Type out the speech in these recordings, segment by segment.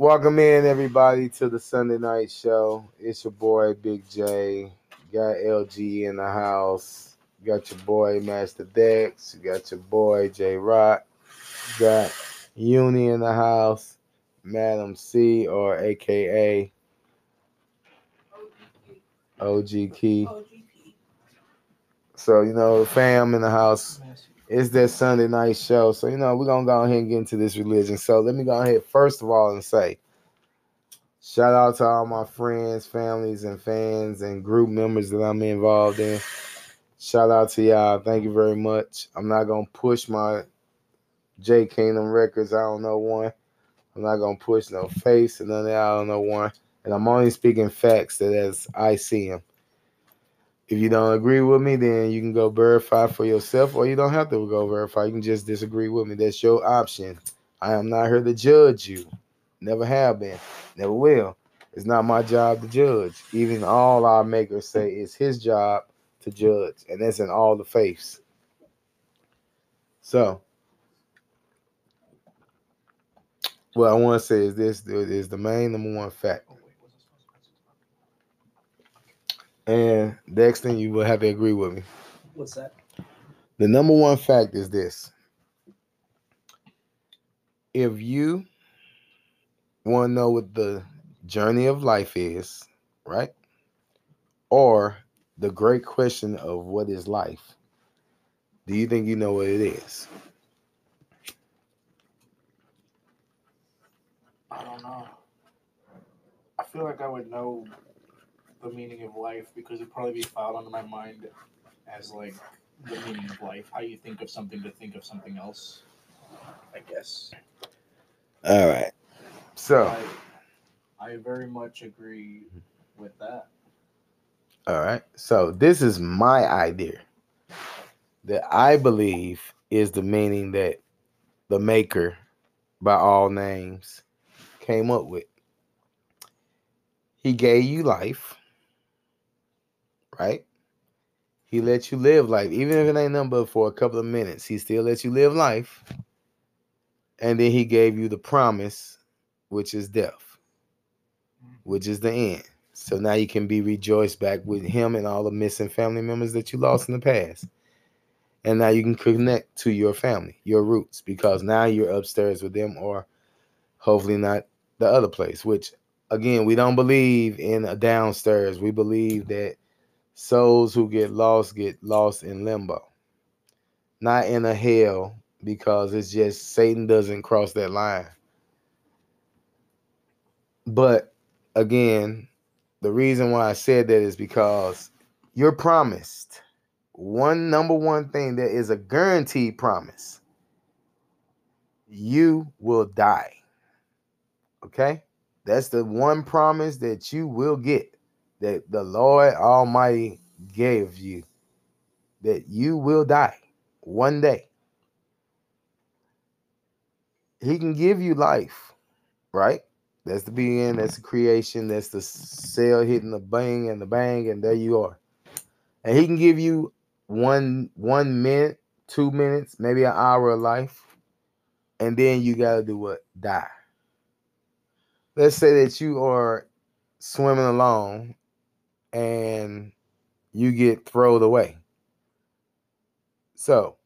Welcome in everybody to the Sunday night show. It's your boy Big J. Got LG in the house. Got your boy Master Dex. Got your boy J Rock. Got Uni in the house. Madam C or AKA OG Key. So you know, fam in the house. It's that Sunday night show. So you know, we're gonna go ahead and get into this religion. So let me go ahead first of all and say, shout out to all my friends, families, and fans and group members that I'm involved in. Shout out to y'all. Thank you very much. I'm not gonna push my Jay Kingdom records. I don't know one. I'm not gonna push no face and none of that. I don't know one. And I'm only speaking facts that as I see them. If you don't agree with me, then you can go verify for yourself, or you don't have to go verify. You can just disagree with me. That's your option. I am not here to judge you. Never have been. Never will. It's not my job to judge. Even all our makers say it's his job to judge, and that's in all the faiths. So, what I want to say is this is the main number one fact. And Dexter, you will have to agree with me. What's that? The number one fact is this. If you want to know what the journey of life is, right? Or the great question of what is life, do you think you know what it is? I don't know. I feel like I would know the meaning of life because it'd probably be filed under my mind as like the meaning of life. How you think of something to think of something else. I guess. All right. So, I, I very much agree with that. all right. So, this is my idea that I believe is the meaning that the maker by all names came up with. He gave you life, right? He let you live life, even if it ain't but for a couple of minutes. He still let you live life. And then he gave you the promise, which is death, which is the end. So now you can be rejoiced back with him and all the missing family members that you lost in the past. And now you can connect to your family, your roots, because now you're upstairs with them, or hopefully not the other place, which again, we don't believe in a downstairs. We believe that souls who get lost get lost in limbo, not in a hell, because it's just Satan doesn't cross that line. But again, the reason why I said that is because you're promised one number one thing that is a guaranteed promise you will die. Okay? That's the one promise that you will get that the Lord Almighty gave you that you will die one day. He can give you life, right? That's the beginning, that's the creation, that's the cell hitting the bang and the bang, and there you are. And he can give you one one minute, two minutes, maybe an hour of life, and then you gotta do what? Die let's say that you are swimming along and you get thrown away. So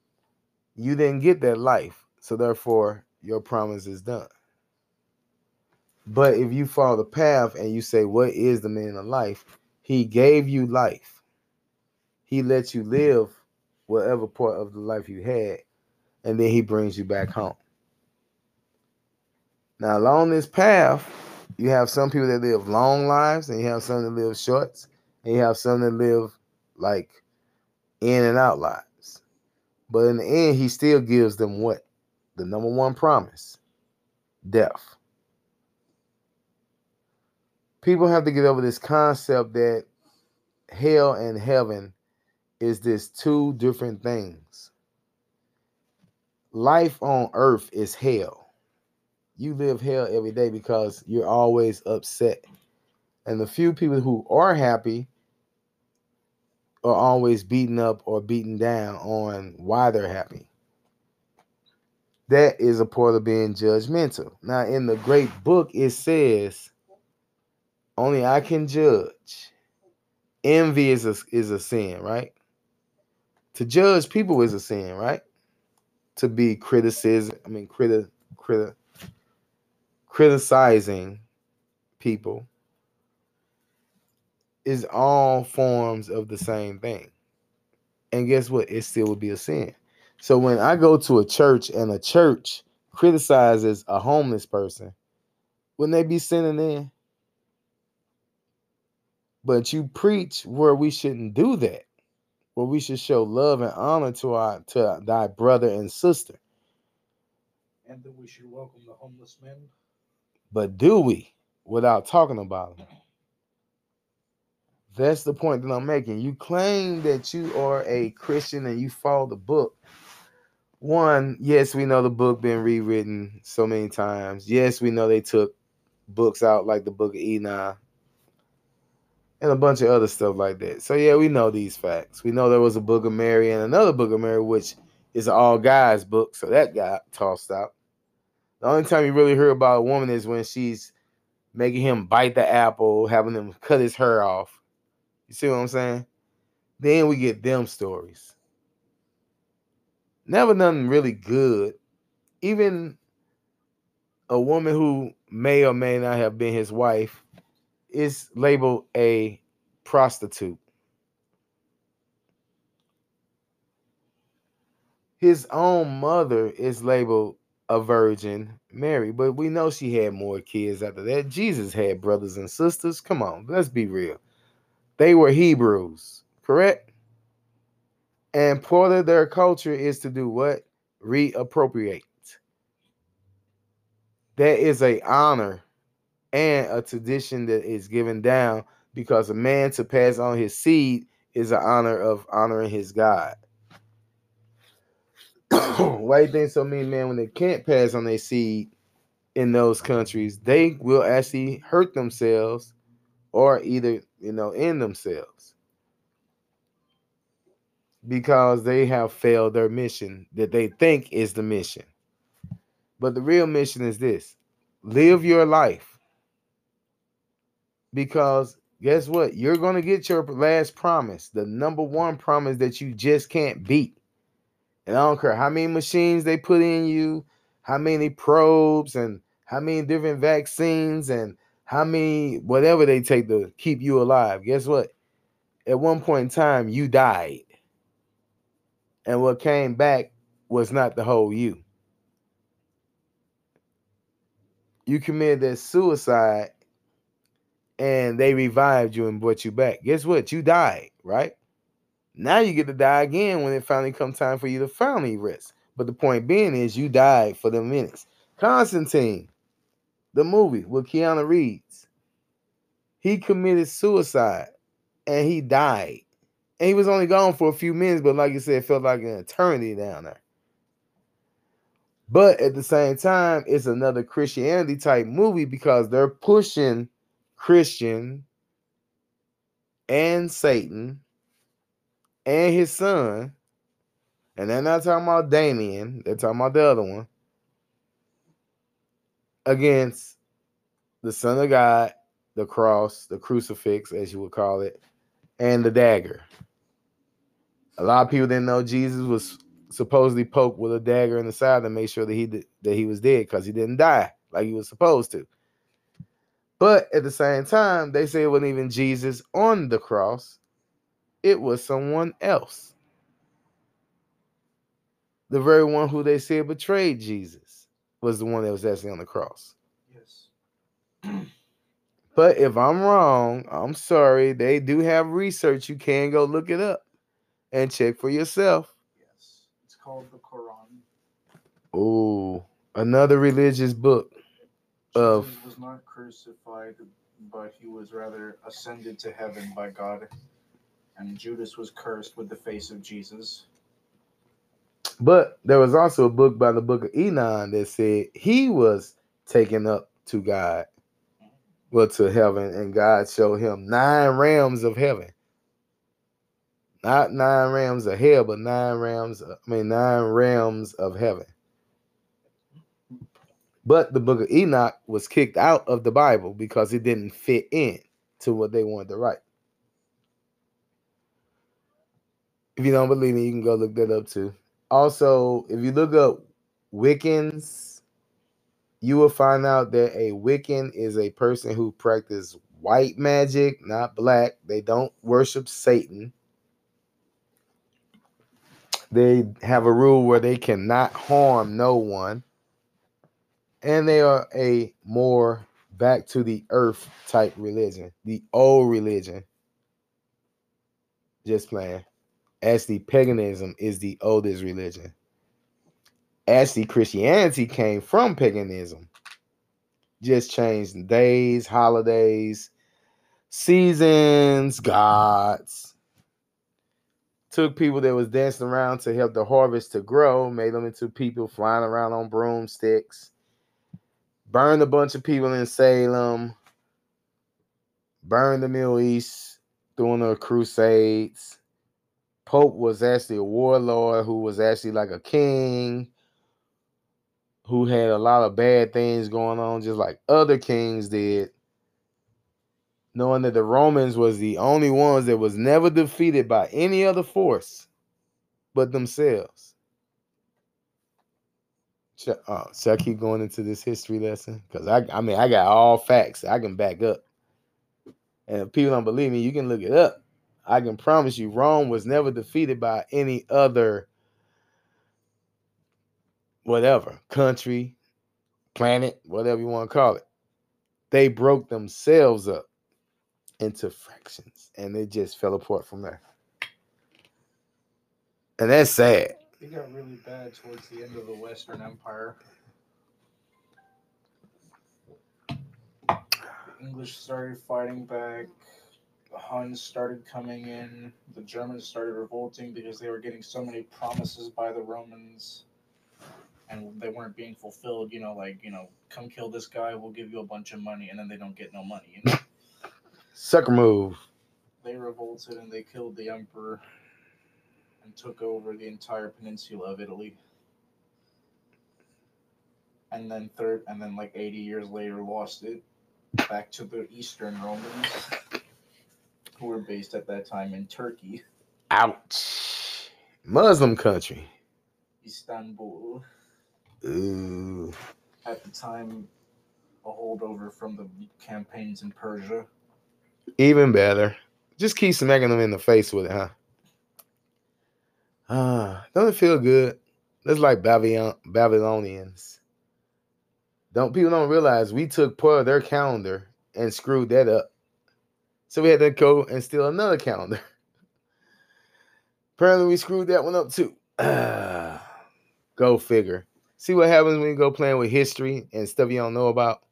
you didn't get that life. So therefore, your promise is done. But if you follow the path and you say, What is the meaning of life? He gave you life. He lets you live whatever part of the life you had, and then he brings you back home. Now, along this path, you have some people that live long lives, and you have some that live shorts, you have some that live like in and out lives. But in the end, he still gives them what? The number one promise death. People have to get over this concept that hell and heaven is this two different things. Life on earth is hell. You live hell every day because you're always upset. And the few people who are happy are always beaten up or beaten down on why they're happy. that is a part of being judgmental. Now, in the great book, it says, only I can judge. Envy is a, is a sin, right? To judge people is a sin, right? To be criticism, I mean, criti- criti- criticizing people is all forms of the same thing. And guess what? It still would be a sin. So when I go to a church and a church criticizes a homeless person, wouldn't they be sinning in? But you preach where we shouldn't do that. Where we should show love and honor to our to thy brother and sister. And that we should welcome the homeless men. But do we without talking about them? That's the point that I'm making. You claim that you are a Christian and you follow the book. One, yes, we know the book been rewritten so many times. Yes, we know they took books out like the book of Enoch and a bunch of other stuff like that. So yeah, we know these facts. We know there was a book of Mary and another book of Mary, which is all guys book. So that got tossed out. The only time you really hear about a woman is when she's making him bite the apple, having him cut his hair off. You see what I'm saying? Then we get them stories. Never nothing really good. Even a woman who may or may not have been his wife is labeled a prostitute. His own mother is labeled a virgin Mary, but we know she had more kids after that. Jesus had brothers and sisters. Come on, let's be real. They were Hebrews, correct? And part of their culture is to do what? Reappropriate. That is a honor and a tradition that is given down because a man to pass on his seed is an honor of honoring his God. Why do you think so many men when they can't pass on their seed in those countries, they will actually hurt themselves or either you know in themselves. Because they have failed their mission that they think is the mission. But the real mission is this. Live your life. Because guess what? You're going to get your last promise the number one promise that you just can't beat. And i don't care how many machines they put in you how many probes and how many different vaccines and how many whatever they take to keep you alive guess what? At one point in time you died. And what came back was not the whole you. You committed that suicide and they revived you and brought you back. Guess what? You died right? Now you get to die again when it finally comes time for you to finally rest. But the point being is you died for the minutes. Constantine the movie with Keanu Reeves. He committed suicide and he died. And he was only gone for a few minutes, but like you said, it felt like an eternity down there. But at the same time, it's another Christianity type movie because they're pushing Christian and Satan and his son. And they're not talking about Damien, they're talking about the other one against the Son of God, the cross, the crucifix, as you would call it, and the dagger. A lot of people didn't know Jesus was supposedly poked with a dagger in the side to make sure that he did, that he was dead because he didn't die like he was supposed to. But at the same time, they say it wasn't even Jesus on the cross; it was someone else. The very one who they said betrayed Jesus was the one that was actually on the cross. Yes. But if I'm wrong, I'm sorry. They do have research. You can go look it up and check for yourself. Yes. It's called the Quran. Oh, another religious book. Of- Jesus was not crucified, but he was rather ascended to heaven by God. And Judas was cursed with the face of Jesus. But there was also a book by the book of Enoch that said he was taken up to God, well, to heaven, and God showed him nine realms of heaven. Not nine realms of hell, but nine realms, uh, I mean, nine realms of heaven. But the book of Enoch was kicked out of the Bible because it didn't fit in to what they wanted to write. If you don't believe me, you can go look that up too. Also, if you look up Wiccans, you will find out that a Wiccan is a person who practices white magic, not black. They don't worship Satan. They have a rule where they cannot harm no one. And they are a more back to the earth type religion, the old religion. Just playing. Actually, paganism is the oldest religion. Actually, Christianity came from paganism. Just changed days, holidays, seasons, gods. Took people that was dancing around to help the harvest to grow, made them into people flying around on broomsticks. Burned a bunch of people in Salem. Burned the Middle East doing the Crusades Pope was actually a warlord who was actually like a king who had a lot of bad things going on, just like other kings did. Knowing that the Romans was the only ones that was never defeated by any other force but themselves. Should, uh, should I keep going into this history lesson? Because I, I mean, I got all facts I can back up. And if people don't believe me, you can look it up. I can promise you, Rome was never defeated by any other whatever country, planet, whatever you want to call it. They broke themselves up into fractions and they just fell apart from there. And that's sad. It got really bad towards the end of the Western Empire. The English started fighting back the Huns started coming in, the Germans started revolting because they were getting so many promises by the Romans and they weren't being fulfilled. You know, like, you know, come kill this guy, we'll give you a bunch of money, and then they don't get no money. You know? Sucker move. They revolted and they killed the emperor and took over the entire peninsula of Italy. And then third, and then like 80 years later, lost it back to the Eastern Romans who were based at that time in Turkey. Ouch. Muslim country. Istanbul. Ooh. At the time, a holdover from the campaigns in Persia. Even better. Just keep smacking them in the face with it, huh? Ah, don't it feel good? That's like Babylon, Babylonians. Don't people don't realize we took part of their calendar and screwed that up. So we had to go and steal another calendar. Apparently, we screwed that one up too. go figure. See what happens when you go playing with history and stuff you don't know about.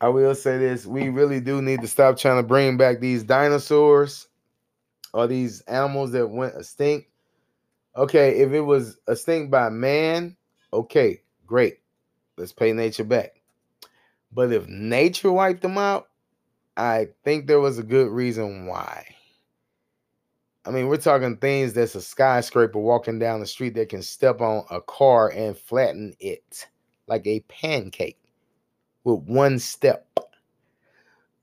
I will say this we really do need to stop trying to bring back these dinosaurs or these animals that went extinct. Okay, if it was extinct by man, okay, great. Let's pay nature back. But if nature wiped them out, I think there was a good reason why. I mean, we're talking things that's a skyscraper walking down the street that can step on a car and flatten it like a pancake with one step.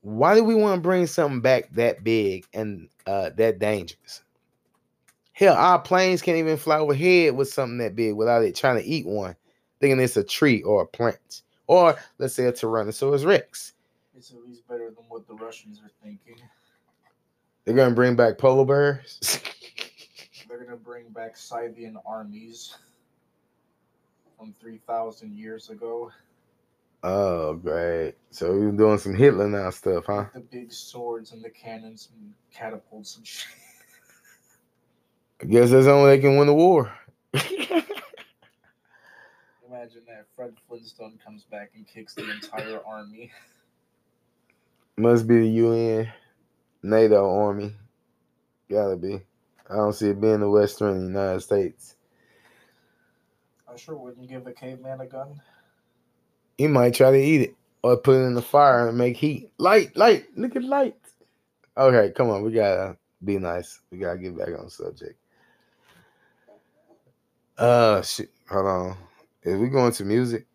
Why do we want to bring something back that big and uh, that dangerous? Hell, our planes can't even fly overhead with something that big without it trying to eat one, thinking it's a tree or a plant or let's say a Tyrannosaurus Rex. It's at least better than what the Russians are thinking. They're gonna bring back polar bears. They're gonna bring back Scythian armies from three thousand years ago. Oh, great! So we're doing some Hitler now stuff, huh? The big swords and the cannons and catapults and shit. I guess that's the only way they can win the war. Imagine that Fred Flintstone comes back and kicks the entire army. Must be the UN, NATO army. Gotta be. I don't see it being the Western United States. I sure wouldn't give a caveman a gun. He might try to eat it or put it in the fire and make heat. Light, light, look at light. Okay, come on, we gotta be nice. We gotta get back on subject. Uh, shit, Hold on. Is we going to music?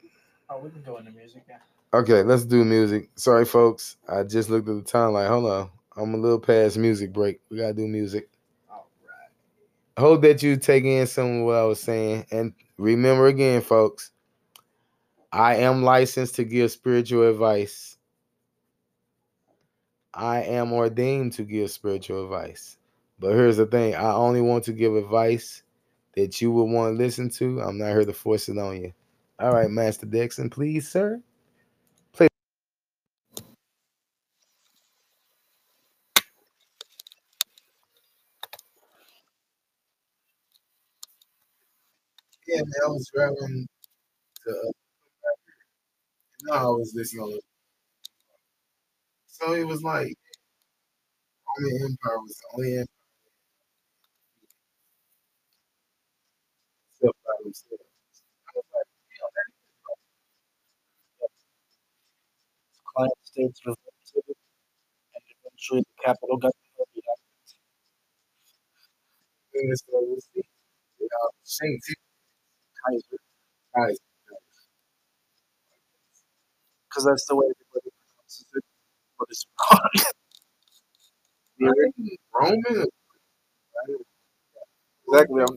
Oh, we can go into music. Yeah. Okay, let's do music. Sorry, folks. I just looked at the time. Like, hold on. I'm a little past music break. We gotta do music. All right. Hope that you take in some of what I was saying. And remember again, folks, I am licensed to give spiritual advice. I am ordained to give spiritual advice. But here's the thing I only want to give advice that you would want to listen to. I'm not here to force it on you. All right, Master Dixon, please, sir. Play. Yeah, man, I was driving to. Uh, no, I was listening. So it was like, only Empire was the only. Stuff by themselves. I was like, yeah, that is Client states revolted, and eventually the capital government will be thing. Kaiser, Guys, because that's the way everybody pronounces it. But it's wrong. Roman. exactly. I'm,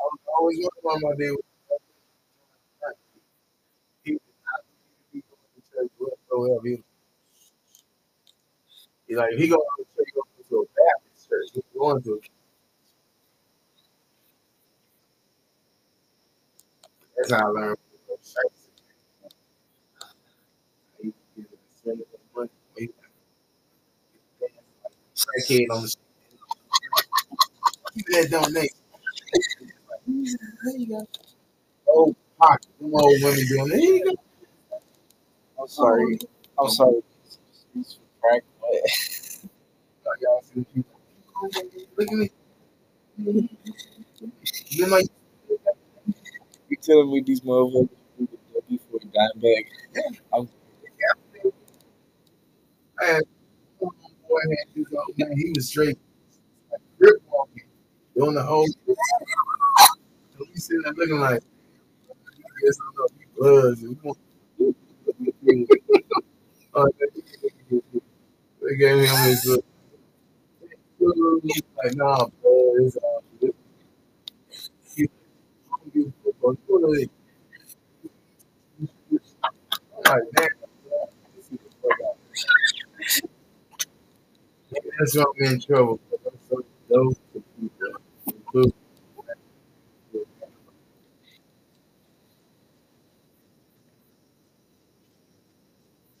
I was always wondering why my day he was not going to church. He, he like he going to church, he going to a Baptist church. He's going to. That's how I learned. Crackhead on the Keep that donate. Oh, there you go. Oh, pocket. Them old women doing There you go. I'm sorry. I'm oh. sorry. Excuse for crack, Y'all see what you- Look at me. You like you telling me these motherfuckers do the W for a dime bag? I had one boy had this old oh, man. He was straight like grip walking, doing the whole. We sitting there looking like, I I'm gonna be bloods. Want- Oh, they- gave him his. Uh, like, nah, bro, it's like, damn, That's why I'm in trouble. I'm so dope people,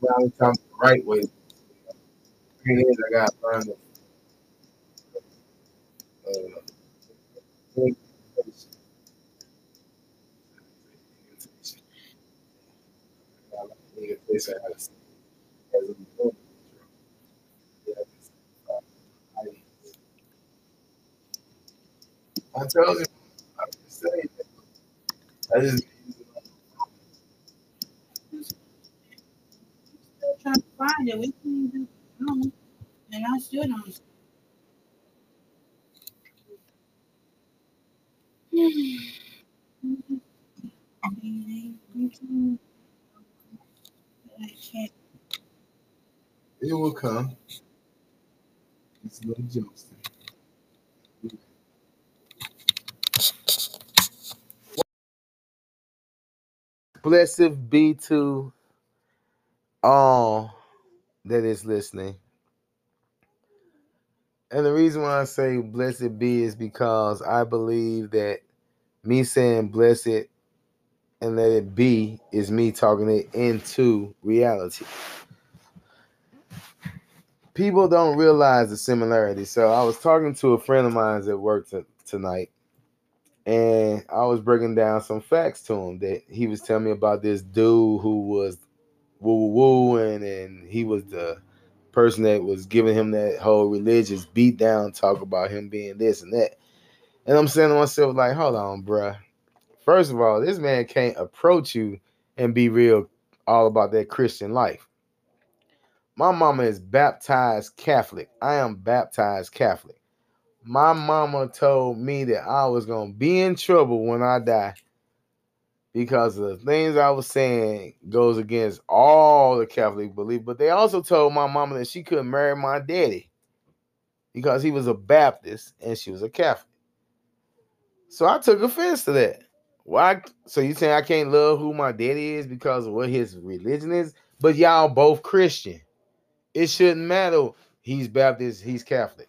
the right way. I got the uh, uh, I- told you, I'm just saying. I just trying to find it. We can't do no. And I still don't. I can't. it will come. It's a little jokes. blessed be to all that is listening. And the reason why I say blessed be is because I believe that me saying blessed and let it be is me talking it into reality. People don't realize the similarity. So I was talking to a friend of mine at work t- tonight, and I was breaking down some facts to him that he was telling me about this dude who was woo woo wooing, and he was the person that was giving him that whole religious beat down talk about him being this and that. And I'm saying to myself, like, hold on, bruh. First of all, this man can't approach you and be real all about that Christian life. My mama is baptized Catholic. I am baptized Catholic. My mama told me that I was going to be in trouble when I die because the things I was saying goes against all the Catholic belief. But they also told my mama that she couldn't marry my daddy because he was a Baptist and she was a Catholic. So I took offense to that. Why? So you saying I can't love who my daddy is because of what his religion is? But y'all both Christian. It shouldn't matter. He's Baptist. He's Catholic.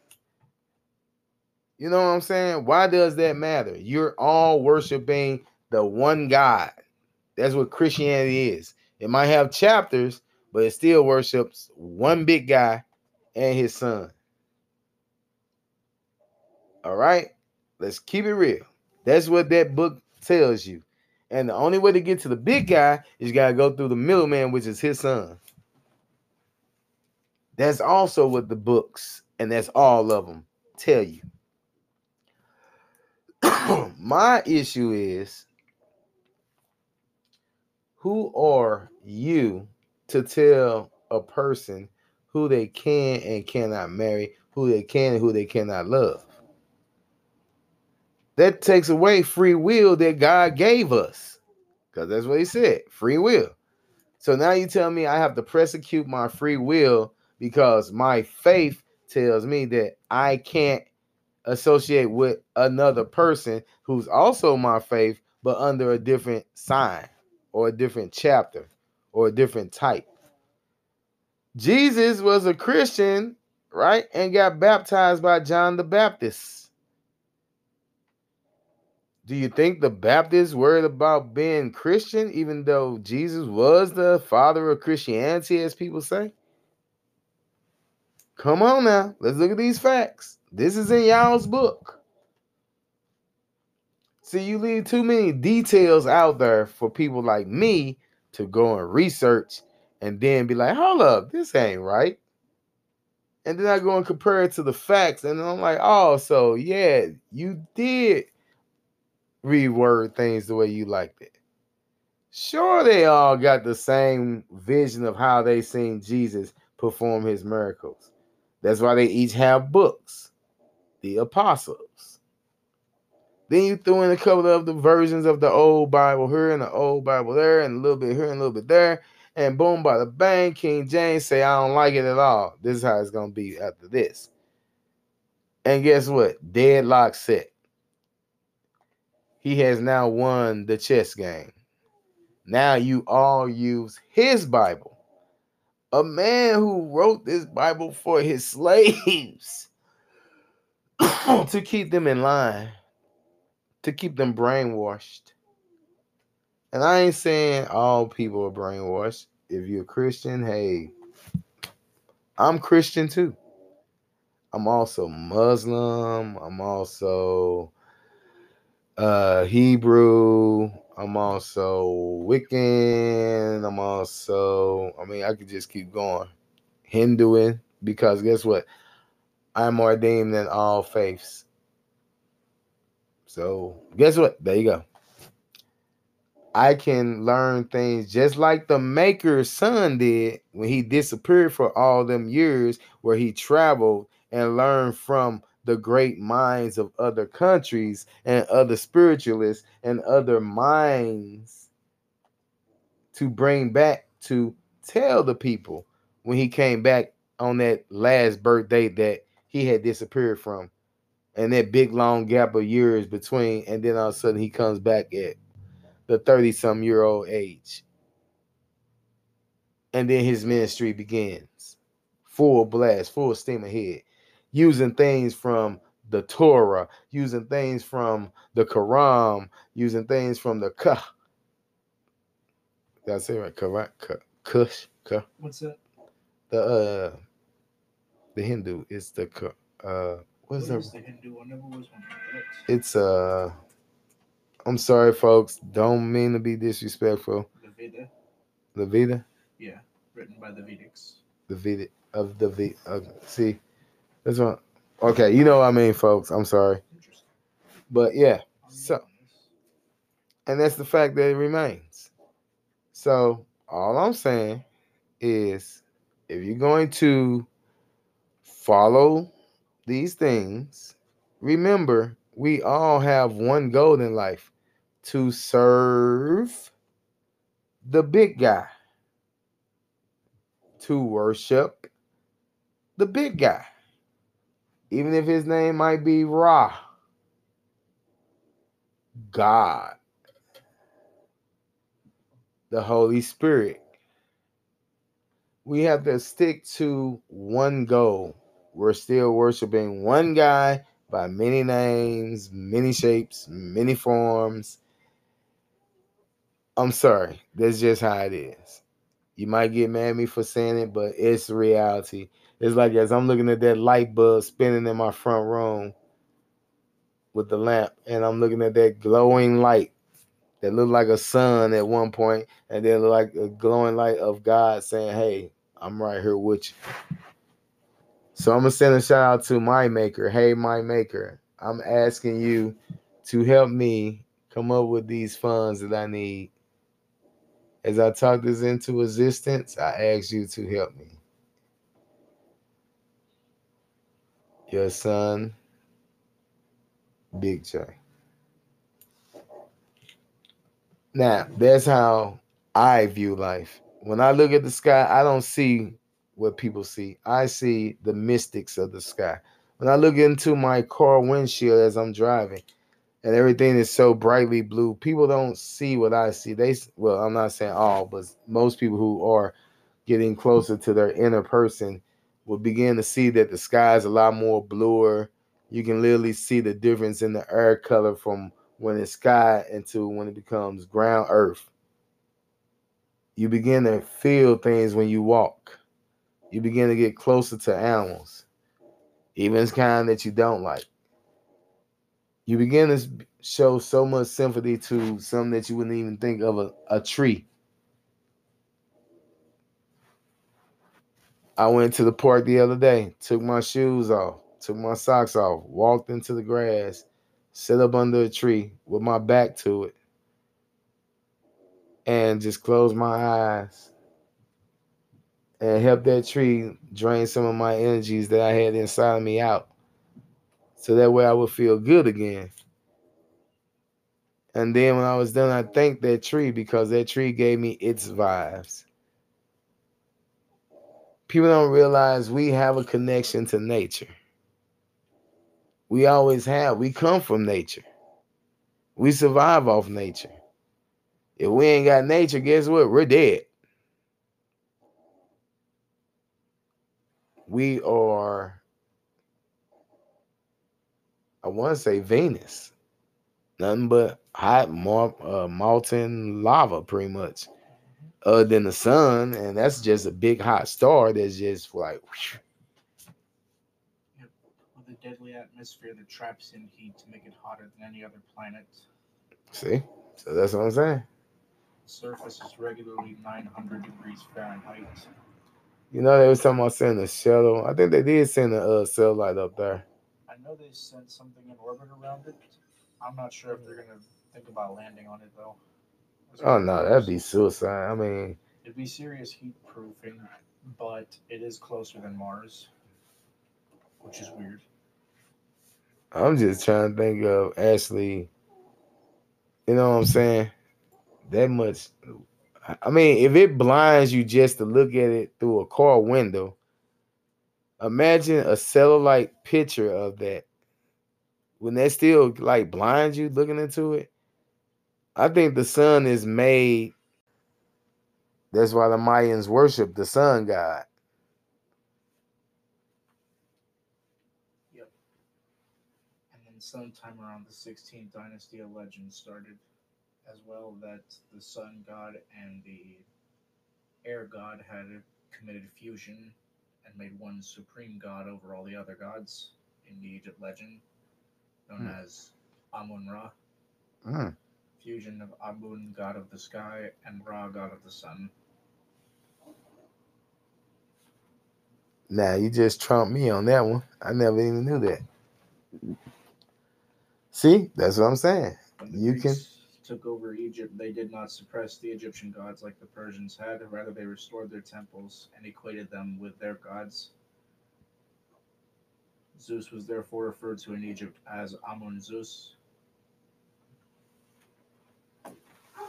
You know what I'm saying? Why does that matter? You're all worshiping the one God. That's what Christianity is. It might have chapters, but it still worships one big guy and his son. All right? Let's keep it real. That's what that book tells you. And the only way to get to the big guy is you got to go through the middleman, which is his son. That's also what the books, and that's all of them, tell you. My issue is who are you to tell a person who they can and cannot marry, who they can and who they cannot love? that takes away free will that God gave us. Because that's what he said free will. So now you tell me I have to prosecute my free will because my faith tells me that I can't associate with another person who's also my faith, but under a different sign or a different chapter or a different type. Jesus was a Christian, right? And got baptized by John the Baptist. Do you think the Baptists worried about being Christian, even though Jesus was the father of Christianity, as people say? Come on now, let's look at these facts. This is in y'all's book. See, you leave too many details out there for people like me to go and research and then be like, hold up, this ain't right. And then I go and compare it to the facts, and I'm like, oh, so yeah, you did reword things the way you liked it. Sure, they all got the same vision of how they seen Jesus perform his miracles. That's why they each have books, the apostles. Then you threw in a couple of the versions of the old Bible here and the old Bible there, and a little bit here and a little bit there. And boom, by the bang, King James say, I don't like it at all. This is how it's to be after this. And guess what? Deadlock set he has now won the chess game. Now you all use his Bible. A man who wrote this Bible for his slaves to keep them in line, to keep them brainwashed. And I ain't saying all people are brainwashed. If you're a Christian, hey, I'm Christian too. I'm also Muslim. I'm also uh Hebrew. I'm also Wiccan. I'm also, I mean, I could just keep going. Hinduing, because guess what? I'm ordained in all faiths. So guess what? There you go. I can learn things just like the maker's son did when he disappeared for all them years, where he traveled and learned from the great minds of other countries and other spiritualists and other minds to bring back to tell the people when he came back on that last birthday that he had disappeared from and that big long gap of years between and then all of a sudden he comes back at the 30 some year old age. And then his ministry begins full blast, full steam ahead, using things from the Torah, using things from the Quran, using things from the Ka. Did I say it right? Quran, Kush. What's that? The uh, the Hindu is the. Uh, what's What the? Hindu? I never was one. But It's uh. I'm sorry, folks. Don't mean to be disrespectful. the Veda, The yeah, written by the Vedics. the Veda of the V. Uh, see, that's what. Okay, you know what I mean, folks. I'm sorry, Interesting. but yeah. So- new on this. and that's the fact that it remains. So all I'm saying is, if you're going to follow these things, remember we all have one goal in life: to serve the big guy, to worship the big guy, even if his name might be Ra, God the Holy Spirit. We have to stick to one goal. We're still worshiping one guy by many names, many shapes, many forms. I'm sorry. That's just how it is. You might get mad at me for saying it, but it's reality. It's like as I'm looking at that light bulb spinning in my front room with the lamp, and I'm looking at that glowing light that looked like a sun at one point, and then like a glowing light of God saying, Hey, I'm right here with you. So I'm gonna send a shout out to my maker. Hey, my maker. I'm asking you to help me come up with these funds that I need. As I talk this into existence, I ask you to help me. Your son, Big J. Now, that's how I view life. When I look at the sky, I don't see what people see. I see the mystics of the sky. When I look into my car windshield as I'm driving and everything is so brightly blue, people don't see what I see. They well, I'm not saying all, but most people who are getting closer to their inner person will begin to see that the sky is a lot more bluer. You can literally see the difference in the air color from when it's sky into when it becomes ground earth. You begin to feel things when you walk. You begin to get closer to animals, even kind that you don't like. You begin to show so much sympathy to something that you wouldn't even think of a, a tree. I went to the park the other day, took my shoes off, took my socks off, walked into the grass, sit up under a tree with my back to it, and just closed my eyes and help that tree drain some of my energies that I had inside of me out. So that way I would feel good again. And then when I was done, I thanked that tree because that tree gave me its vibes. People don't realize we have a connection to nature. We always have. We come from nature. We survive off nature. If we ain't got nature, guess what? We're dead. We are, I want to say Venus. Nothing but hot, more, uh, molten lava, pretty much. Other than the sun, and that's just a big hot star that's just like, whew, With a deadly atmosphere that traps in heat to make it hotter than any other planet. see? So that's what I'm saying. The surface is regularly 900 degrees Fahrenheit. You know, they was talking about sending a shuttle. I think they did send a uh, light up there. I know they sent something in orbit around it. I'm not sure if they're gonna think about landing on it though. That's Oh no, that'd be suicide. I mean, It'd be serious heat proofing, but it is closer than Mars, which is weird. I'm just trying to think of Ashley. you know what I'm saying? That much. I mean, if it blinds you just to look at it through a car window, imagine a satellite picture of that. When that still like blinds you looking into it, I think the sun is made. That's why the Mayans worship the sun god. Yep. And then sometime around the 16th dynasty, a legend started as well that the sun god and the air god had committed fusion and made one supreme god over all the other gods in the Egypt legend, known Hmm. as Amun Ra. Mm. Fusion of Amun, god of the sky, and Ra, god of the sun. Now you just trumped me on that one. I never even knew that. See, that's what I'm saying. You can- took over Egypt, they did not suppress the Egyptian gods like the Persians had. Rather, they restored their temples and equated them with their gods. Zeus was therefore referred to in Egypt as Amun Zeus.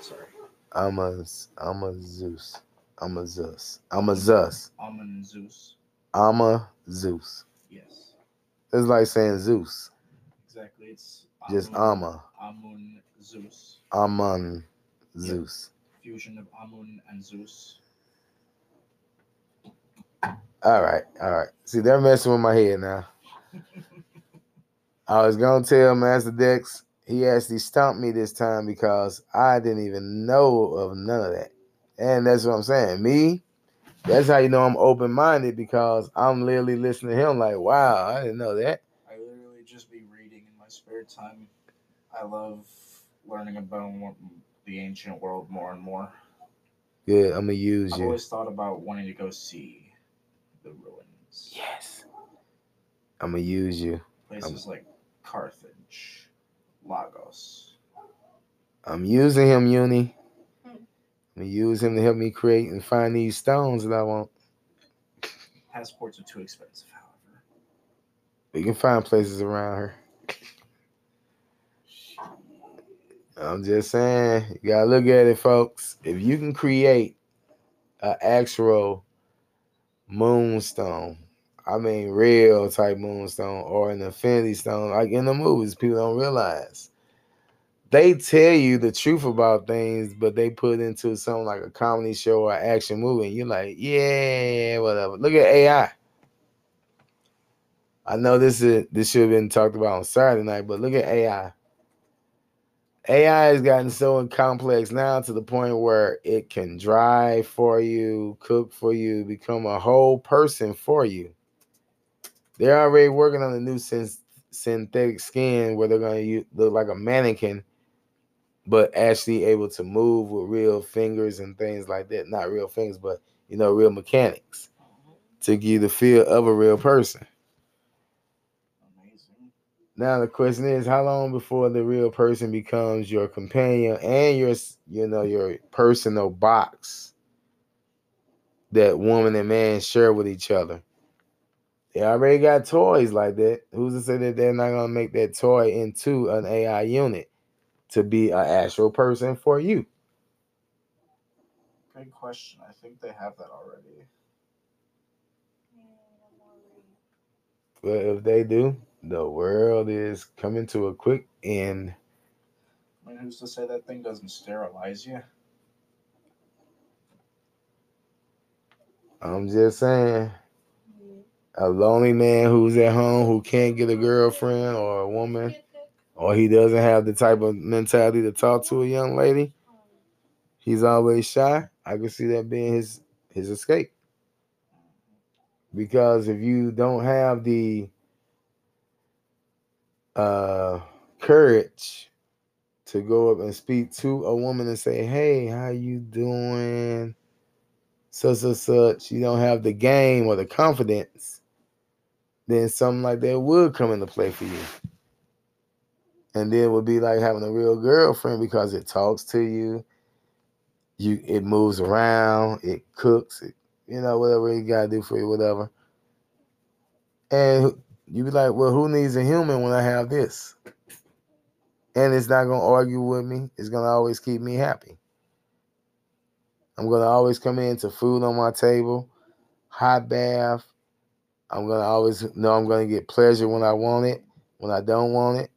Sorry, I'm a, I'm a Zeus. I'm Zeus. I'm Zeus. Amun Zeus. I'm a Zeus. Yes, It's like saying Zeus. exactly. It's Just Amun, Amma. Amun Zeus. Amun Zeus. Fusion of Amun and Zeus. All right, all right. See, they're messing with my head now. I was gonna tell Master Dex he actually stumped me this time because I didn't even know of none of that. And that's what I'm saying. Me, that's how you know I'm open minded because I'm literally listening to him like, wow, I didn't know that. I literally just be reading in my spare time. I love learning about more, the ancient world more and more. Good, I'm gonna use you. I've you. always thought about wanting to go see the ruins. Yes. I'm gonna use you. Places like Carthage, Lagos. I'm using him, Uni. Hmm. I'm gonna use him to help me create and find these stones that I want. Passports are too expensive, however. We can find places around here. I'm just saying, you gotta look at it, folks. If you can create an actual moonstone, I mean real type moonstone or an infinity stone, like in the movies, people don't realize. They tell you the truth about things, but they put into something like a comedy show or action movie, and you're like, yeah, whatever. Look at AI. I know this is this should have been talked about on Saturday night, but look at AI. AI has gotten so complex now to the point where it can drive for you, cook for you, become a whole person for you. They're already working on a new syn- synthetic skin where they're going to look like a mannequin, but actually able to move with real fingers and things like that. Not real fingers, but you know, real mechanics mm-hmm. to give you the feel of a real person. Now the question is, how long before the real person becomes your companion and your, you know, your personal box that woman and man share with each other? They already got toys like that. Who's to say that they're not gonna make that toy into an AI unit to be an actual person for you? Good question. I think they have that already. But if they do, the world is coming to a quick end. I mean, who's to say that thing doesn't sterilize you? I'm just saying. a lonely man who's at home who can't get a girlfriend or a woman, or he doesn't have the type of mentality to talk to a young lady, he's always shy. I can see that being his his escape. Because if you don't have the uh courage to go up and speak to a woman and say, "Hey, how you doing?" such such such, you don't have the game or the confidence, then something like that would come into play for you. And then it would be like having a real girlfriend because it talks to you, you it moves around, it cooks, it, you know, whatever you gotta do for you, whatever. And you be like, well, who needs a human when I have this? And it's not gonna argue with me, it's gonna always keep me happy. I'm gonna always come in to food on my table, hot bath. I'm gonna always know I'm gonna get pleasure when I want it, when I don't want it.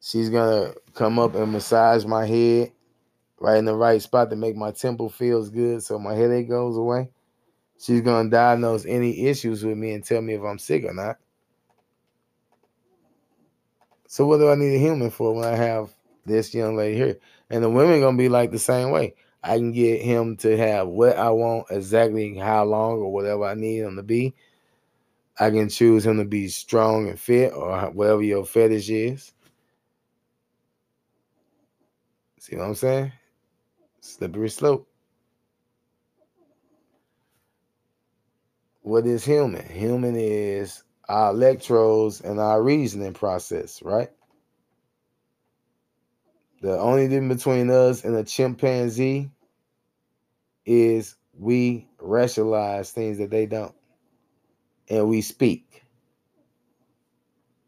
She's gonna come up and massage my head right in the right spot to make my temple feels good so my headache goes away. She's gonna diagnose any issues with me and tell me if I'm sick or not. So what do I need a human for when I have this young lady here? And the women gonna be like the same way. I can get him to have what I want, exactly how long or whatever I need him to be. I can choose him to be strong and fit or whatever your fetish is. See what I'm saying? Slippery slope. What is human? Human is our electrodes and our reasoning process, right? The only difference between us and a chimpanzee is we rationalize things that they don't. And we speak.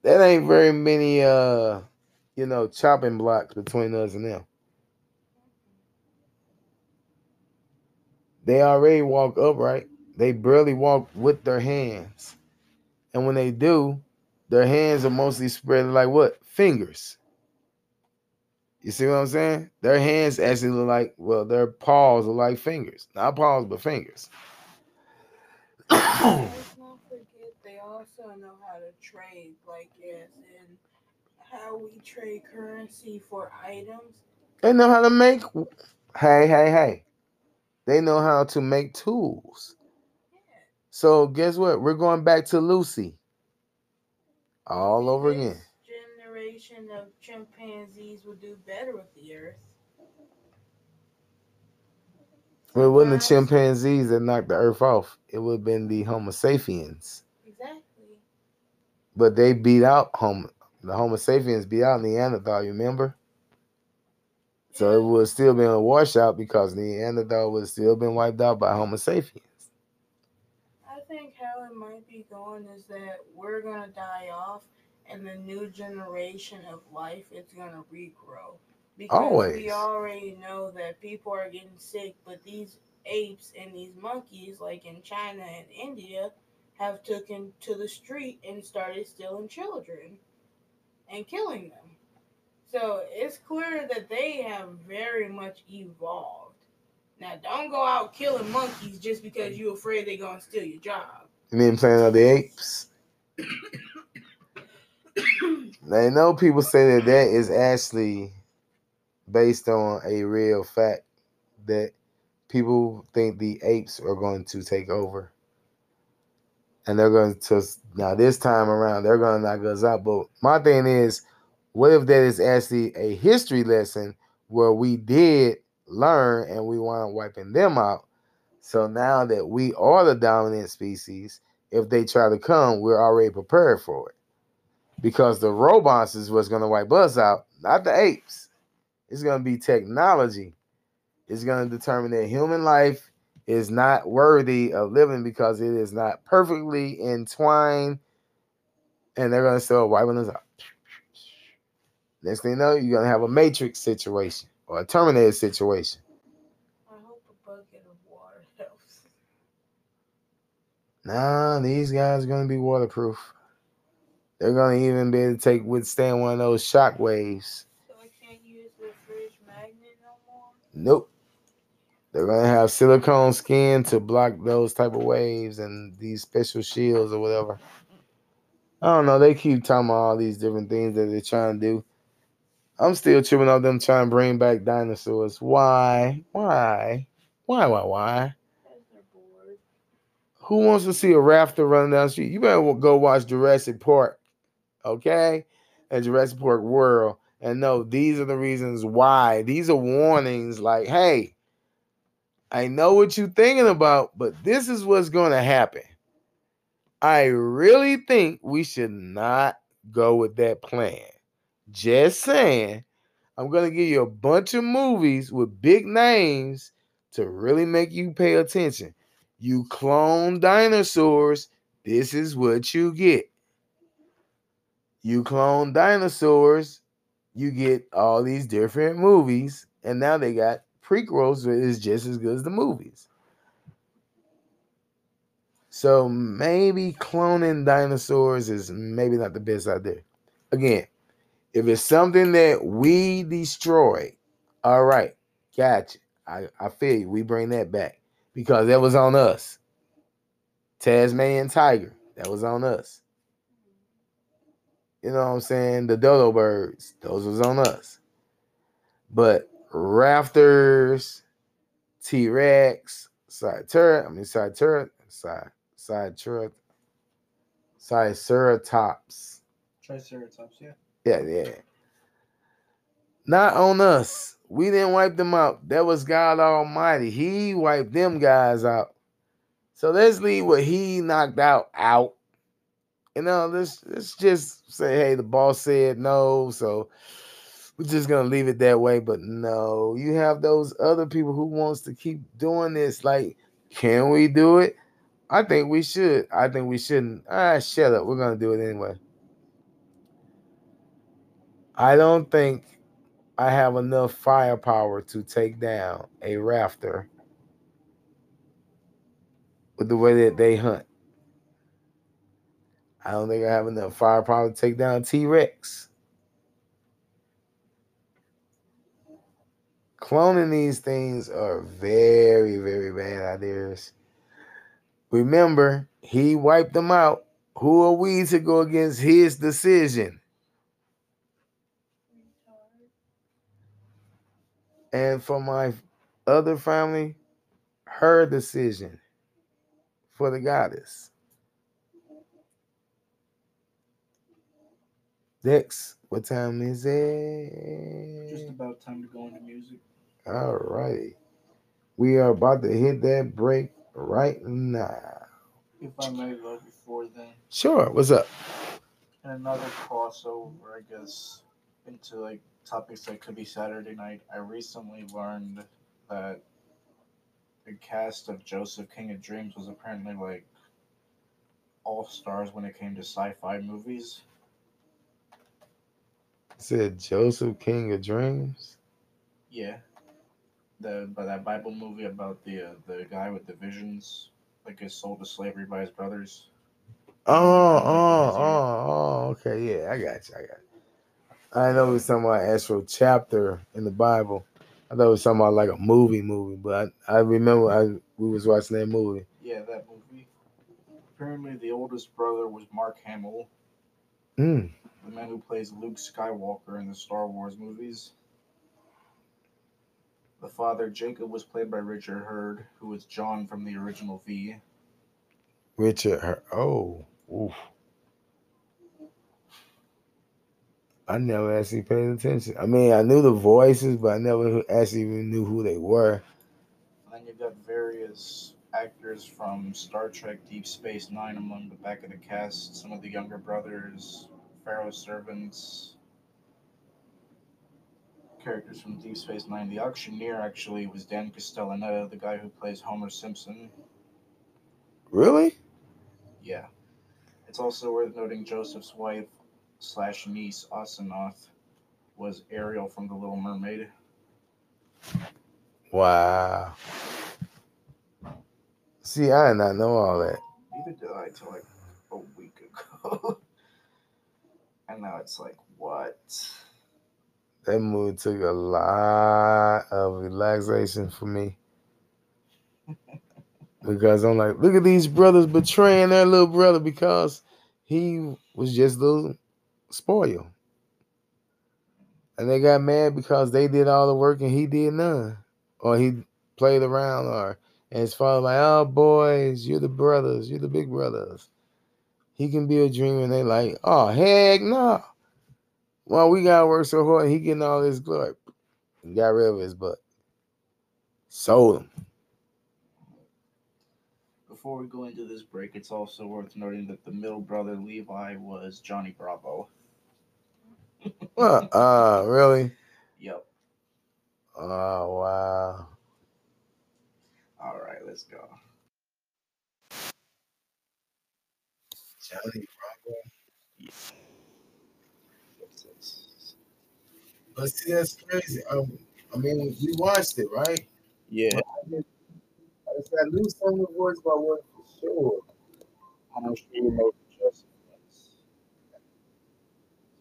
That ain't very many uh you know chopping blocks between us and them. They already walk upright. They barely walk with their hands. And when they do, their hands are mostly spread like what? Fingers. You see what I'm saying? Their hands actually look like, well, their paws are like fingers. Not paws, but fingers. Let's not forget they also know how to trade, like as in how we trade currency for items. They know how to make. Hey, hey, hey. They know how to make tools. So guess what? We're going back to Lucy. All over This again. Generation of chimpanzees will do better with the earth. Well, it wasn't the chimpanzees that knocked the earth off. It would have been the Homo sapiens. Exactly. But they beat out Homo. The Homo sapiens beat out Neanderthal, you remember? So it would have still been a washout because Neanderthal would have still been wiped out by Homo sapiens. How it might be going is that we're gonna die off, and the new generation of life is gonna regrow. Because Always. we already know that people are getting sick, but these apes and these monkeys, like in China and India, have taken to the street and started stealing children and killing them. So it's clear that they have very much evolved. Now, don't go out killing monkeys just because you're afraid they're gonna steal your job. You then Planet of the Apes? I know people say that that is actually based on a real fact that people think the apes are going to take over. And they're going to, now this time around, they're going to knock us out. But my thing is, what if that is actually a history lesson where we did learn and we wound up wiping them out? So now that we are the dominant species, if they try to come, we're already prepared for it. Because the robots is what's going to wipe us out, not the apes. It's going to be technology. It's going to determine that human life is not worthy of living because it is not perfectly entwined. And they're going to start wiping us out. Next thing you know, you're going to have a matrix situation or a terminator situation. I hope a bucket of water helps. Nah, these guys are gonna be waterproof. They're gonna even be able to take withstand one of those shock waves. So I can't use the fridge magnet no more. Nope. They're gonna have silicone skin to block those type of waves and these special shields or whatever. I don't know. They keep talking about all these different things that they're trying to do. I'm still tripping off them trying to bring back dinosaurs. Why? Why? Why? Why? Why? Who wants to see a rafter running down the street? You better go watch Jurassic Park, okay? And Jurassic Park World. And no, these are the reasons why. These are warnings like, hey, I know what you're thinking about, but this is what's going to happen. I really think we should not go with that plan. Just saying, I'm going to give you a bunch of movies with big names to really make you pay attention. You clone dinosaurs, this is what you get. You clone dinosaurs, you get all these different movies, and now they got prequels that is just as good as the movies. So maybe cloning dinosaurs is maybe not the best idea. Again, If it's something that we destroy, all right, gotcha. I, I feel you. We bring that back because that was on us. Tasmanian tiger, that was on us. You know what I'm saying? The dodo birds, those was on us. But rafters, T Rex, side turret, I mean side turret, side side turret, side ceratops. Triceratops, yeah. Yeah, yeah. Not on us. We didn't wipe them out. That was God Almighty. He wiped them guys out. So let's leave what he knocked out out. You know, let's let's just say, hey, the boss said no, so we're just gonna leave it that way. But no, you have those other people who wants to keep doing this. Like, can we do it? I think we should. I think we shouldn't. Ah, shut up. We're gonna do it anyway. I don't think I have enough firepower to take down a rafter with the way that they hunt. I don't think I have enough firepower to take down T Rex. Cloning these things are very, very bad ideas. Remember, he wiped them out. Who are we to go against his decision? And for my other family, her decision for the goddess. Dex, what time is it? Just about time to go into music. All right. We are about to hit that break right now. If I may though before then. Sure. What's up? And another crossover, I guess, into like topics that could be Saturday night. I recently learned that the cast of Joseph King of Dreams was apparently like all stars when it came to sci-fi movies. said Joseph King of Dreams. Yeah, the by that Bible movie about the uh, the guy with the visions, like is sold to slavery by his brothers. Oh, oh, oh, oh. Okay, yeah, I got you. I got. You. I know it was talking about actual chapter in the Bible. I thought it was talking about like a movie, movie. But I, I remember I we was watching that movie. Yeah, that movie. Apparently, the oldest brother was Mark Hamill, Mm. the man who plays Luke Skywalker in the Star Wars movies. The father, Jacob, was played by Richard Herd, who was John from the original V. Richard. Her- oh, oof. I never actually paid attention. I mean, I knew the voices, but I never actually even knew who they were. And then you've got various actors from Star Trek Deep Space Nine among the back of the cast. Some of the younger brothers, Pharaoh's servants, characters from Deep Space Nine. The auctioneer actually was Dan Castellaneta, the guy who plays Homer Simpson. Really? Yeah. It's also worth noting Joseph's wife slash niece, Asenath, was Ariel from The Little Mermaid. Wow. See, I did not know all that. Neither did I until like a week ago. and now it's like, what? That movie took a lot of relaxation for me. because I'm like, look at these brothers betraying their little brother because he was just little spoiled. And they got mad because they did all the work and he did none. Or he played around or and his father like, oh boys, you're the brothers, you're the big brothers. He can be a dreamer, and they like, oh heck no. Well, we gotta work so hard, he getting all this glory. He got rid of his butt. Sold him. Before we go into this break, it's also worth noting that the middle brother Levi was Johnny Bravo. What? Uh, really? Yep. Oh wow. All right, let's go. Johnny Bravo. What's this? But see, that's crazy. Um, I mean, we watched it, right? Yeah. I just, I just new some of the voice, but I wasn't for sure. Much do you know was?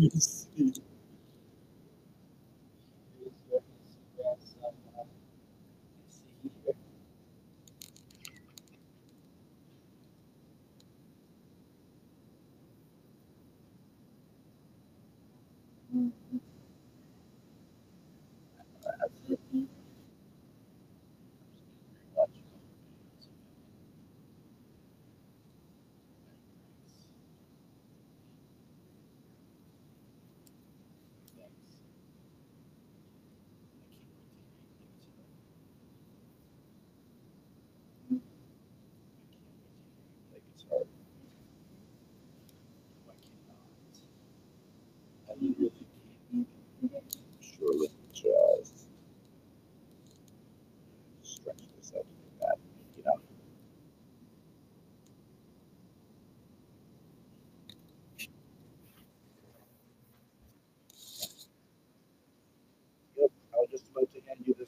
Yes.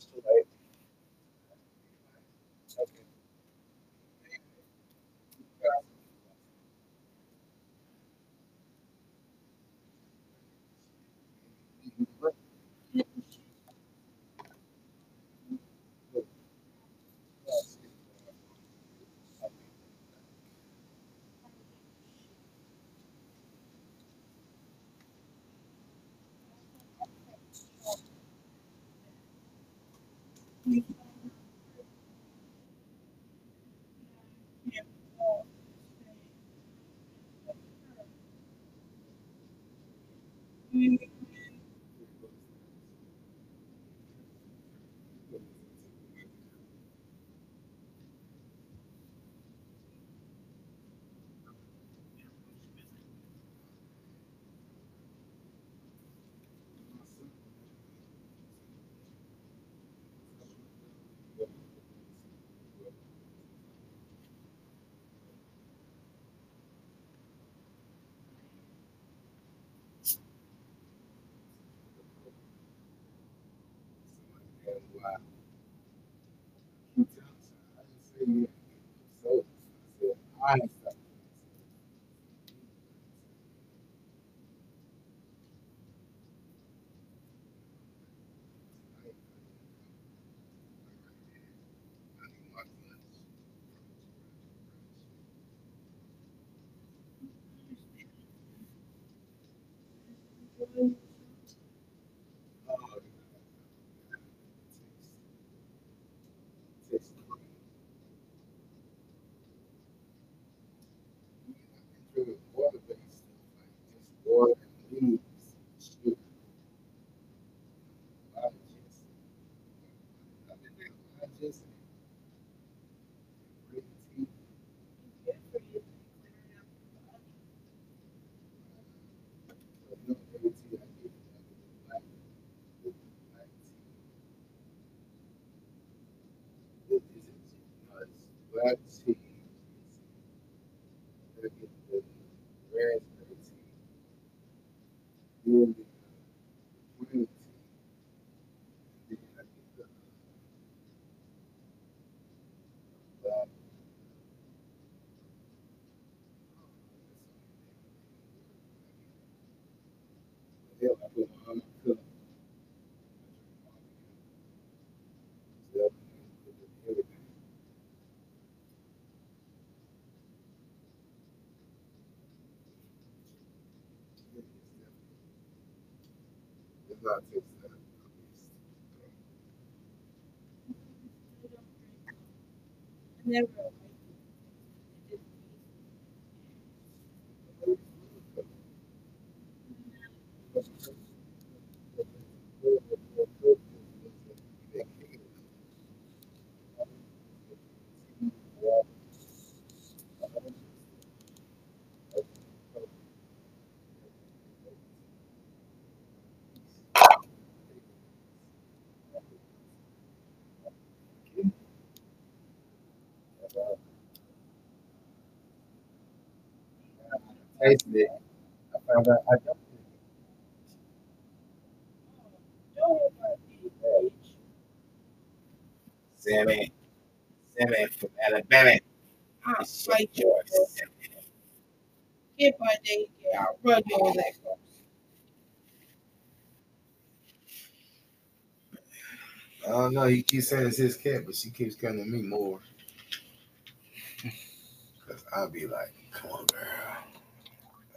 to, right? Sim. All right. Let's see. not fix. Never. Found out I don't. Sammy, Sammy from Alabama. I fight you. Get my day, I'll run you over that course. I don't know. He keeps saying it's his cat, but she keeps coming to me more. Cause I'll be like, "Come on, girl."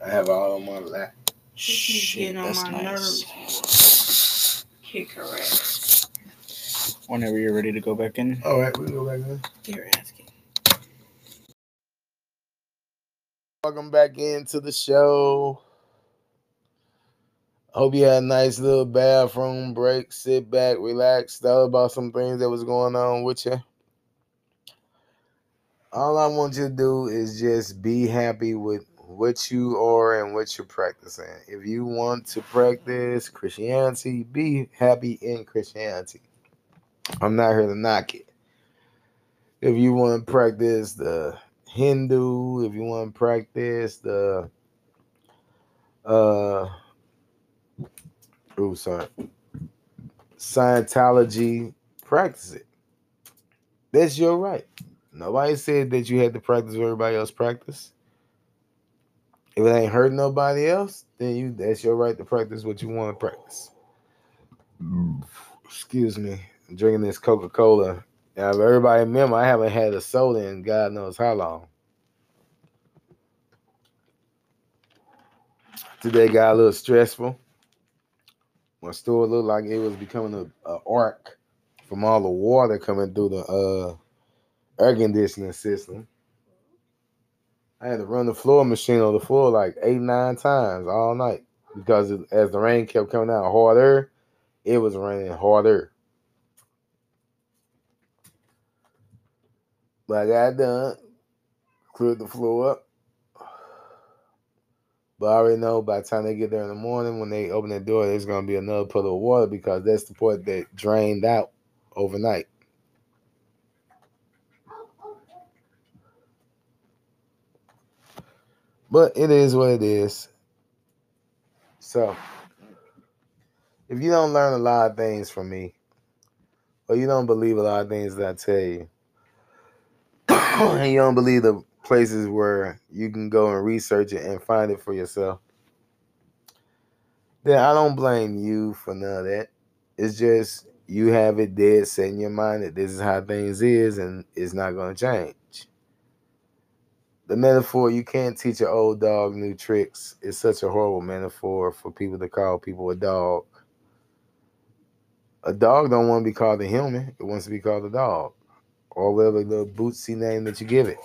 I have all on my lap. Shit, getting on that's my nice. nerves. Kick her ass. Whenever you're ready to go back in. All right, we go back in. You're asking. Welcome back into the show. Hope you had a nice little bathroom break. Sit back, relax, thought about some things that was going on with you. All I want you to do is just be happy with what you are and what you're practicing. If you want to practice Christianity, be happy in Christianity. I'm not here to knock it. If you want to practice the Hindu, if you want to practice the uh oh sorry Scientology, practice it. That's your right. Nobody said that you had to practice what everybody else practice. If it ain't hurting nobody else, then you that's your right to practice what you want to practice. Excuse me. I'm drinking this Coca-Cola. Now, if everybody remember, I haven't had a soda in God knows how long. Today got a little stressful. My store looked like it was becoming a, a ark from all the water coming through the uh, air conditioning system. I had to run the floor machine on the floor like eight, nine times all night because as the rain kept coming out harder, it was raining harder. But I got done, cleared the floor up. But I already know by the time they get there in the morning, when they open the door, there's gonna be another puddle of water because that's the part that drained out overnight. But it is what it is. So, if you don't learn a lot of things from me, or you don't believe a lot of things that I tell you, and you don't believe the places where you can go and research it and find it for yourself, then I don't blame you for none of that. It's just you have it dead set in your mind that this is how things is and it's not going to change. The metaphor, you can't teach an old dog new tricks, is such a horrible metaphor for people to call people a dog. A dog don't want to be called a human. It wants to be called a dog. Or whatever little bootsy name that you give it.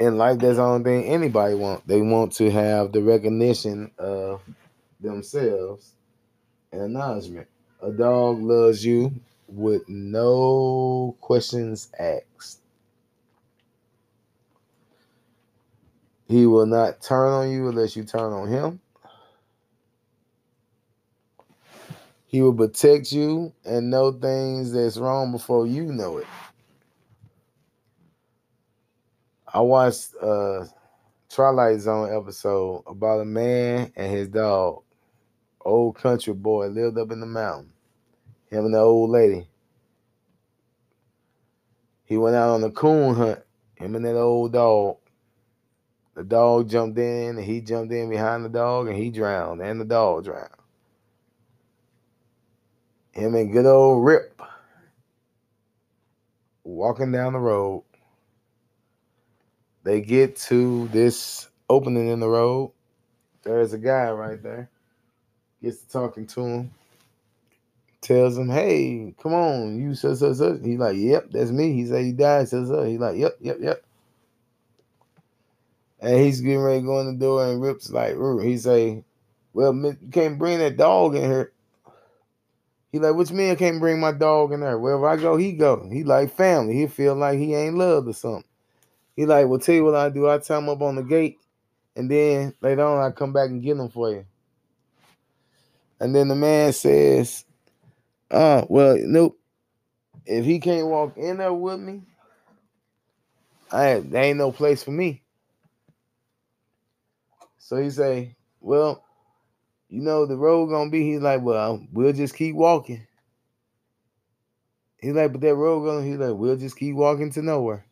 In life, that's only thing anybody want. They want to have the recognition of themselves and acknowledgement. A dog loves you with no questions asked. He will not turn on you unless you turn on him. He will protect you and know things that's wrong before you know it. I watched a Twilight Zone episode about a man and his dog. Old country boy lived up in the mountain. Him and the old lady. He went out on a coon hunt. Him and that old dog. The dog jumped in and he jumped in behind the dog and he drowned and the dog drowned. Him and good old Rip walking down the road. They get to this opening in the road. There's a guy right there. gets to talking to him, tells him, "Hey, come on, you such such such." He's like, "Yep, that's me." He said he died. Says so. He's like, "Yep, yep, yep." And he's getting ready to go in the door, and Rip's like, he say, "Well, you can't bring that dog in here." He like, which I can't bring my dog in there? Wherever I go, he go. He like family. He feel like he ain't loved or something." He like, "Well, tell you what I do. I tie him up on the gate, and then later on I come back and get him for you." And then the man says, "Oh, well, nope. If he can't walk in there with me, I ain't, there ain't no place for me." So he say, "Well, you know the road gonna be." He's like, "Well, we'll just keep walking." He's like, "But that road gonna," he's like, "We'll just keep walking to nowhere."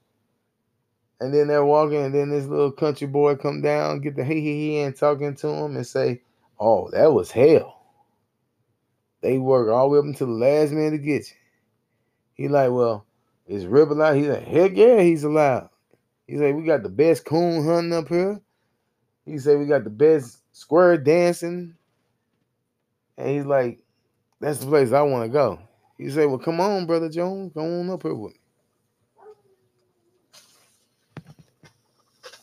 And then they're walking, and then this little country boy come down, get the hee hee hee, and talking to him, and say, "Oh, that was hell." They work all the way up until the last man to get you. He like, well, is Rip alive? He's like, heck yeah, he's alive. He's like, we got the best coon hunting up here. He said we got the best square dancing. And he's like, that's the place I want to go. He said, well, come on, brother Jones, Come on up here with me.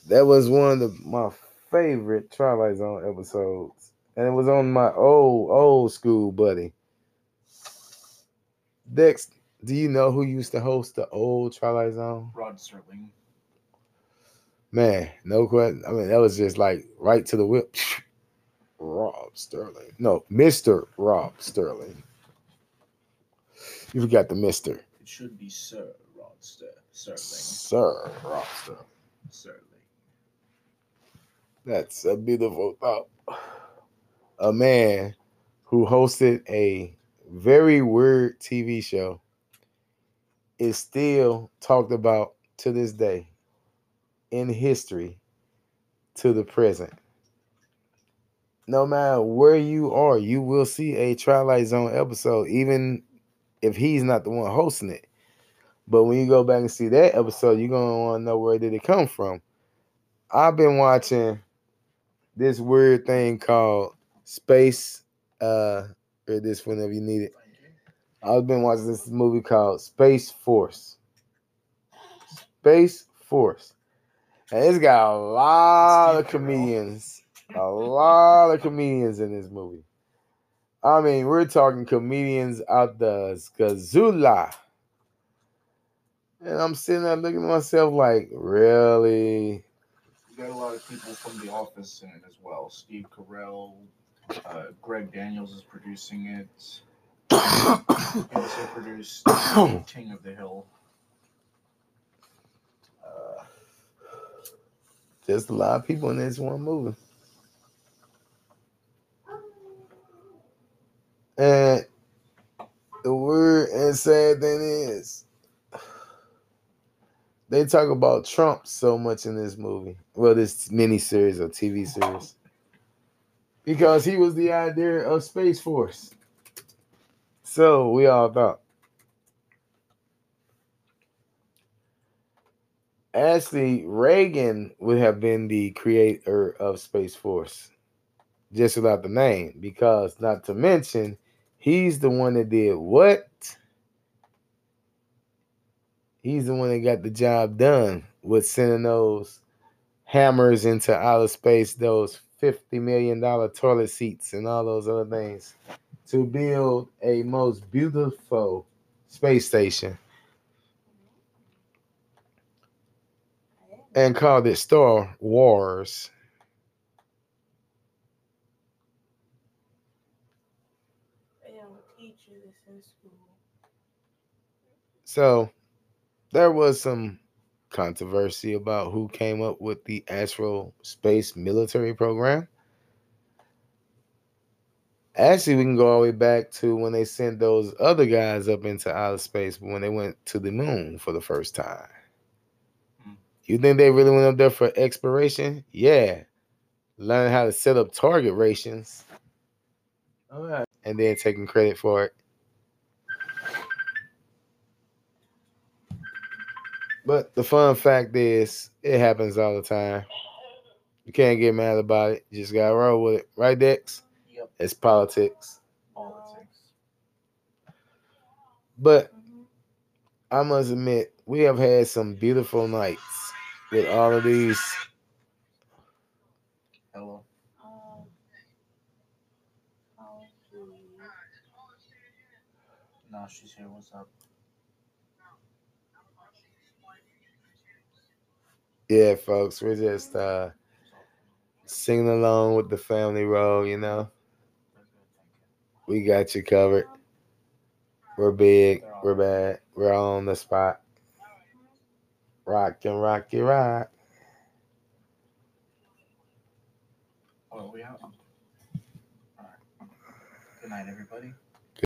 That was one of the, my favorite Twilight Zone episodes. And it was on my old, old school buddy. Dex, do you know who used to host the old Twilight Zone? Rod Serling. Man, no question. I mean, that was just like right to the whip. Rob Sterling. No, Mr. Rob Sterling. You forgot the Mr. It should be Sir Rod Ster- Serling. Sir Rob Sterling. Serling. That's a beautiful thought. A man who hosted a very weird TV show is still talked about to this day in history to the present. No matter where you are, you will see a Twilight Zone episode, even if he's not the one hosting it. But when you go back and see that episode, you're gonna want to know where did it come from. I've been watching this weird thing called Space. Uh, read this whenever you need it. I've been watching this movie called Space Force. Space Force. And it's got a lot Steve of comedians. A lot of comedians in this movie. I mean, we're talking comedians out the Skazula. And I'm sitting there looking at myself like, really? You got a lot of people from The Office in it as well. Steve Carell, uh, Greg Daniels is producing it. He also produced King of the Hill. Just a lot of people in this one movie. And the weird and sad thing is, they talk about Trump so much in this movie. Well, this mini series or TV series. Because he was the idea of Space Force. So we all thought. Actually, Reagan would have been the creator of Space Force, just without the name, because not to mention, he's the one that did what? He's the one that got the job done with sending those hammers into outer space, those $50 million toilet seats, and all those other things to build a most beautiful space station and called it Star Wars. They don't this in school. So there was some controversy about who came up with the Astro Space Military Program. Actually, we can go all the way back to when they sent those other guys up into outer space when they went to the moon for the first time. You think they really went up there for exploration? Yeah. Learning how to set up target rations. All right. And then taking credit for it. But the fun fact is, it happens all the time. You can't get mad about it. You just gotta roll with it, right, Dex? Yep. It's politics. Politics. But. I must admit, we have had some beautiful nights with all of these. Hello. No, she's here. What's up? Yeah, folks, we're just uh singing along with the family role, you know. We got you covered. We're big, we're bad, we're on the spot. Rock and rock you rock. Oh, we out. All right. Good night, everybody.